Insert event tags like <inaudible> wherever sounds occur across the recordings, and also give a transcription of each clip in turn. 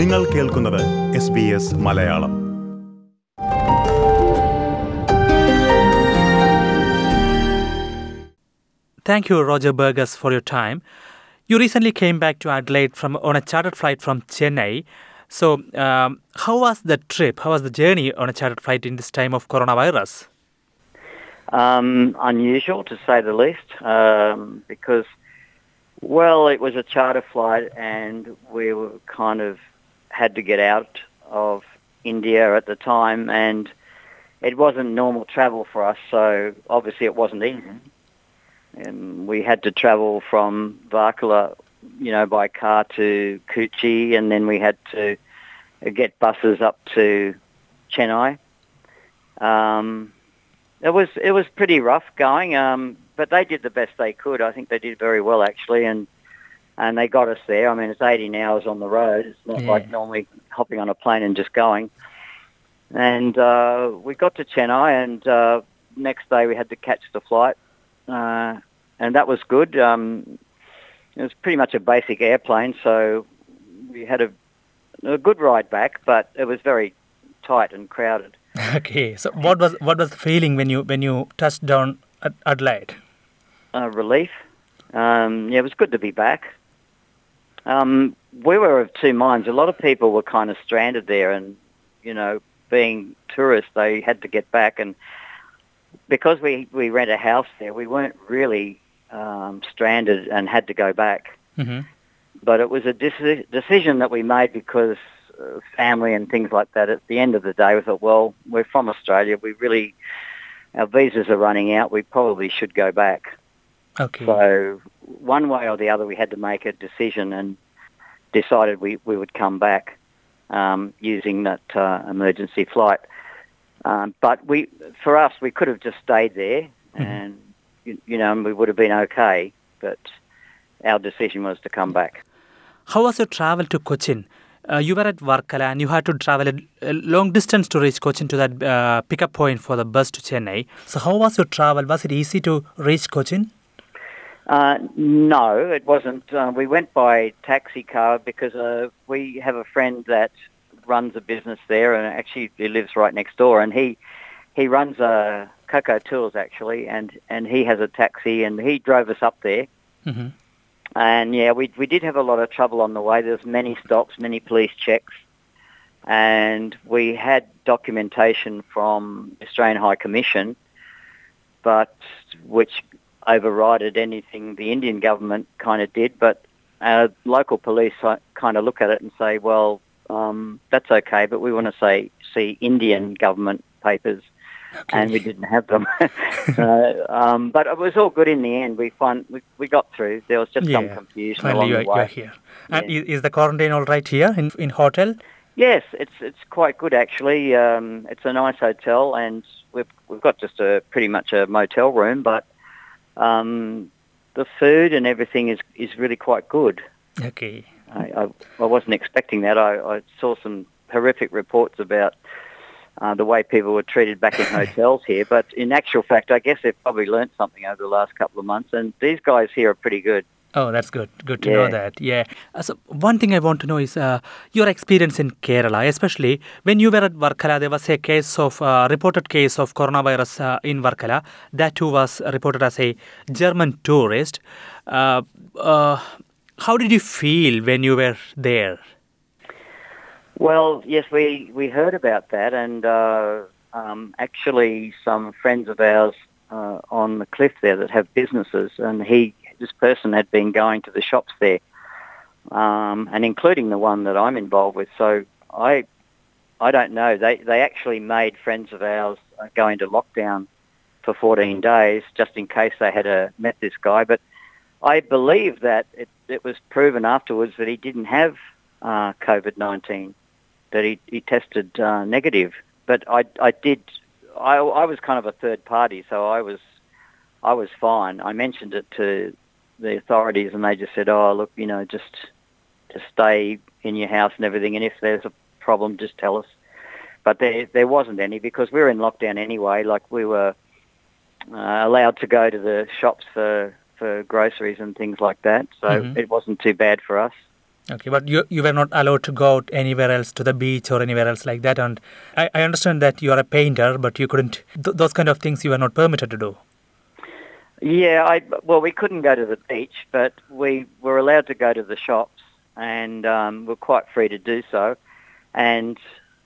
നിങ്ങൾ കേൾക്കുന്നത് S B S Malayalam Thank you, Roger Burgess, for your time. You recently came back to Adelaide from on a chartered flight from Chennai. So, um, how was the trip? How was the journey on a chartered flight in this time of coronavirus? Um, unusual to say the least, um, because well, it was a charter flight, and we were kind of had to get out of India at the time, and it wasn't normal travel for us. So obviously, it wasn't easy. And we had to travel from Varkala, you know, by car to Kochi, and then we had to get buses up to Chennai. Um, it was it was pretty rough going, um, but they did the best they could. I think they did very well actually, and and they got us there. I mean, it's 18 hours on the road. It's not Yeah. like normally hopping on a plane and just going. And uh, we got to Chennai, and uh, next day we had to catch the flight, uh, and that was good. Um, it was pretty much a basic airplane, so we had a, a good ride back, but it was very tight and crowded. <laughs> Okay, so what was what was the feeling when you when you touched down at Adelaide? uh, relief. Um, yeah, it was good to be back. Um, we were of two minds. A lot of people were kind of stranded there, and you know, being tourists, they had to get back. And because we we rent a house there, we weren't really um, stranded and had to go back. hmm But it was a deci- decision that we made because uh, family and things like that. At the end of the day, we thought, well, we're from Australia. We really our visas are running out. We probably should go back. Okay. So one way or the other, we had to make a decision and decided we, we would come back um, using that uh, emergency flight. Um, but we, for us, we could have just stayed there, and you, you know, and we would have been okay. But our decision was to come back. How was your travel to Cochin? Uh, you were at Varkala and you had to travel a, a long distance to reach Cochin to that uh, pickup point for the bus to Chennai. So, how was your travel? Was it easy to reach Cochin? Uh, no, it wasn't. Uh, we went by taxi car because uh, we have a friend that runs a business there, and actually he lives right next door. And he he runs uh, Coco Tools actually, and and he has a taxi, and he drove us up there. hmm And yeah, we we did have a lot of trouble on the way. There's many stops, many police checks, and we had documentation from Australian High Commission, but which overrided anything the Indian government kind of did. But uh, local police kind of look at it and say, well, um, that's okay, but we want to say see Indian government papers and we didn't have them. <laughs> so, um, but it was all good in the end. We find we, we got through. There was just some confusion Finally, along the way. are here. And is, is the quarantine all right here in, in hotel? Yes, it's it's quite good actually. Um, it's a nice hotel, and we've we've got just a pretty much a motel room, but um, the food and everything is is really quite good. Okay. I, I, I wasn't expecting that. I, I saw some horrific reports about uh, the way people were treated back in <laughs> hotels here, but in actual fact, I guess they've probably learnt something over the last couple of months, and these guys here are pretty good. Oh, that's good. Good to know that. Yeah. Uh, so one thing I want to know is uh, your experience in Kerala, especially when you were at Varkala. There was a case of uh, reported case of coronavirus uh, in Varkala. That too was reported as a German tourist. Uh, uh, how did you feel when you were there? Well, yes, we, we heard about that, and uh, um, actually some friends of ours uh, on the cliff there that have businesses, and he this person had been going to the shops there, um, and including the one that I'm involved with. So I I don't know. They they actually made friends of ours go into lockdown for 14 days just in case they had uh, met this guy, but I believe that it, it was proven afterwards that he didn't have uh, COVID-19 that he, he tested uh, negative. But I, I did, I, I was kind of a third party, so I was, I was fine. I mentioned it to the authorities, and they just said, "Oh, look, you know, just, just stay in your house and everything, and if there's a problem, just tell us." But there, there wasn't any because we were in lockdown anyway. Like we were uh, allowed to go to the shops for for groceries and things like that, so Mhm. it wasn't too bad for us. Okay, but you, you were not allowed to go out anywhere else to the beach or anywhere else like that. And I, I understand that you are a painter, but you couldn't, th- those kind of things you were not permitted to do. Yeah, I well, we couldn't go to the beach, but we were allowed to go to the shops, and um, we're quite free to do so. And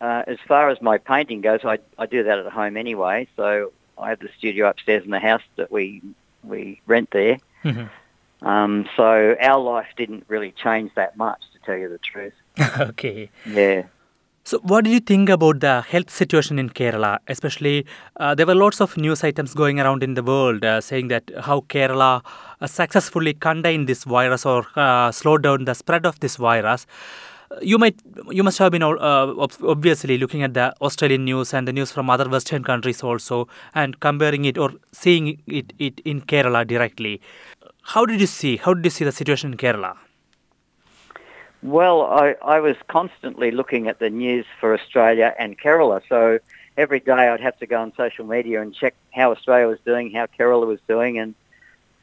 uh, as far as my painting goes, I, I do that at home anyway. So I have the studio upstairs in the house that we we rent there. Mhm. Um, so our life didn't really change that much, to tell you the truth. <laughs> okay. Yeah. So, what did you think about the health situation in Kerala? Especially, uh, there were lots of news items going around in the world uh, saying that how Kerala uh, successfully contained this virus or uh, slowed down the spread of this virus. You might, you must have been uh, ob- obviously looking at the Australian news and the news from other Western countries also, and comparing it or seeing it, it in Kerala directly. How did you see? How did you see the situation in Kerala? Well, I, I was constantly looking at the news for Australia and Kerala. So every day I'd have to go on social media and check how Australia was doing, how Kerala was doing, and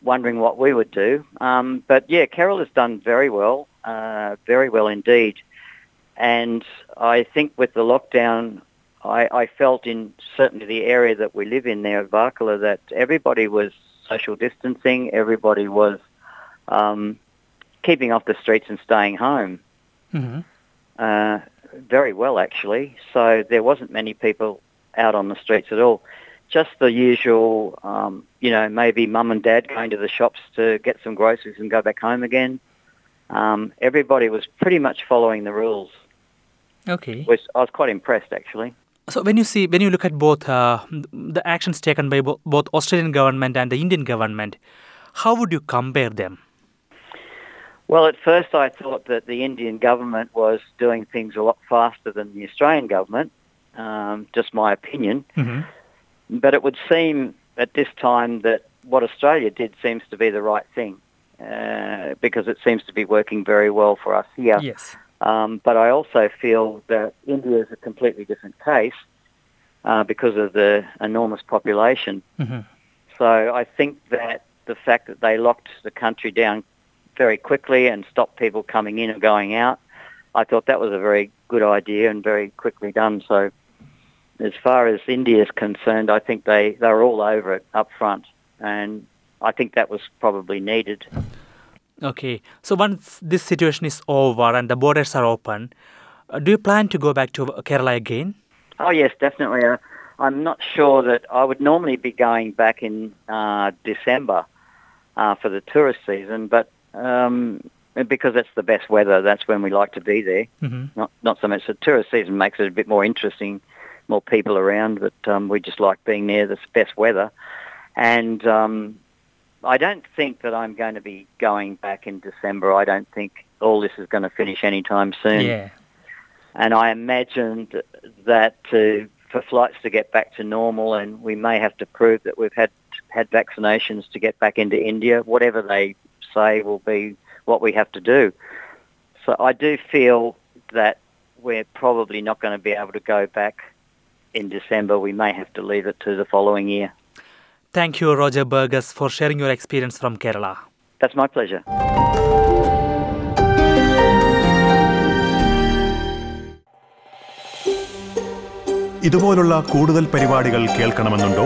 wondering what we would do. Um, but yeah, Kerala's done very well, uh, very well indeed. And I think with the lockdown, I, I felt in certainly the area that we live in there at Varkala that everybody was social distancing, everybody was um, keeping off the streets and staying home hmm uh, very well actually. So there wasn't many people out on the streets at all. Just the usual, um, you know, maybe mum and dad going to the shops to get some groceries and go back home again. Um, everybody was pretty much following the rules, Okay. which I was quite impressed actually. So when you see when you look at both uh, the actions taken by bo- both Australian government and the Indian government, how would you compare them? Well, at first I thought that the Indian government was doing things a lot faster than the Australian government. Um, just my opinion. hmm But it would seem at this time that what Australia did seems to be the right thing uh, because it seems to be working very well for us here. Yes. Um, but I also feel that India is a completely different case uh, because of the enormous population. hmm So I think that the fact that they locked the country down very quickly and stop people coming in and going out, I thought that was a very good idea and very quickly done. So as far as India is concerned, I think they, they were all over it up front. And I think that was probably needed. Okay. So once this situation is over and the borders are open, uh, do you plan to go back to Kerala again? Oh yes, definitely. Uh, I'm not sure that I would normally be going back in uh, December uh, for the tourist season, but um, because that's the best weather, that's when we like to be there. hmm Not not so much the tourist season makes it a bit more interesting, more people around, but um, we just like being near the best weather. And um, I don't think that I'm going to be going back in December. I don't think all this is going to finish anytime soon. Yeah. And I imagined that to, for flights to get back to normal, and we may have to prove that we've had had vaccinations to get back into India. Whatever they say will be what we have to do. So I do feel that we're probably not going to be able to go back in December. We may have to leave it to the following year. Thank you, Roger Burgess, for sharing your experience from Kerala. That's my pleasure. ഇതുപോലുള്ള കൂടുതൽ പരിപാടികൾ കേൾക്കണമെന്നുണ്ടോ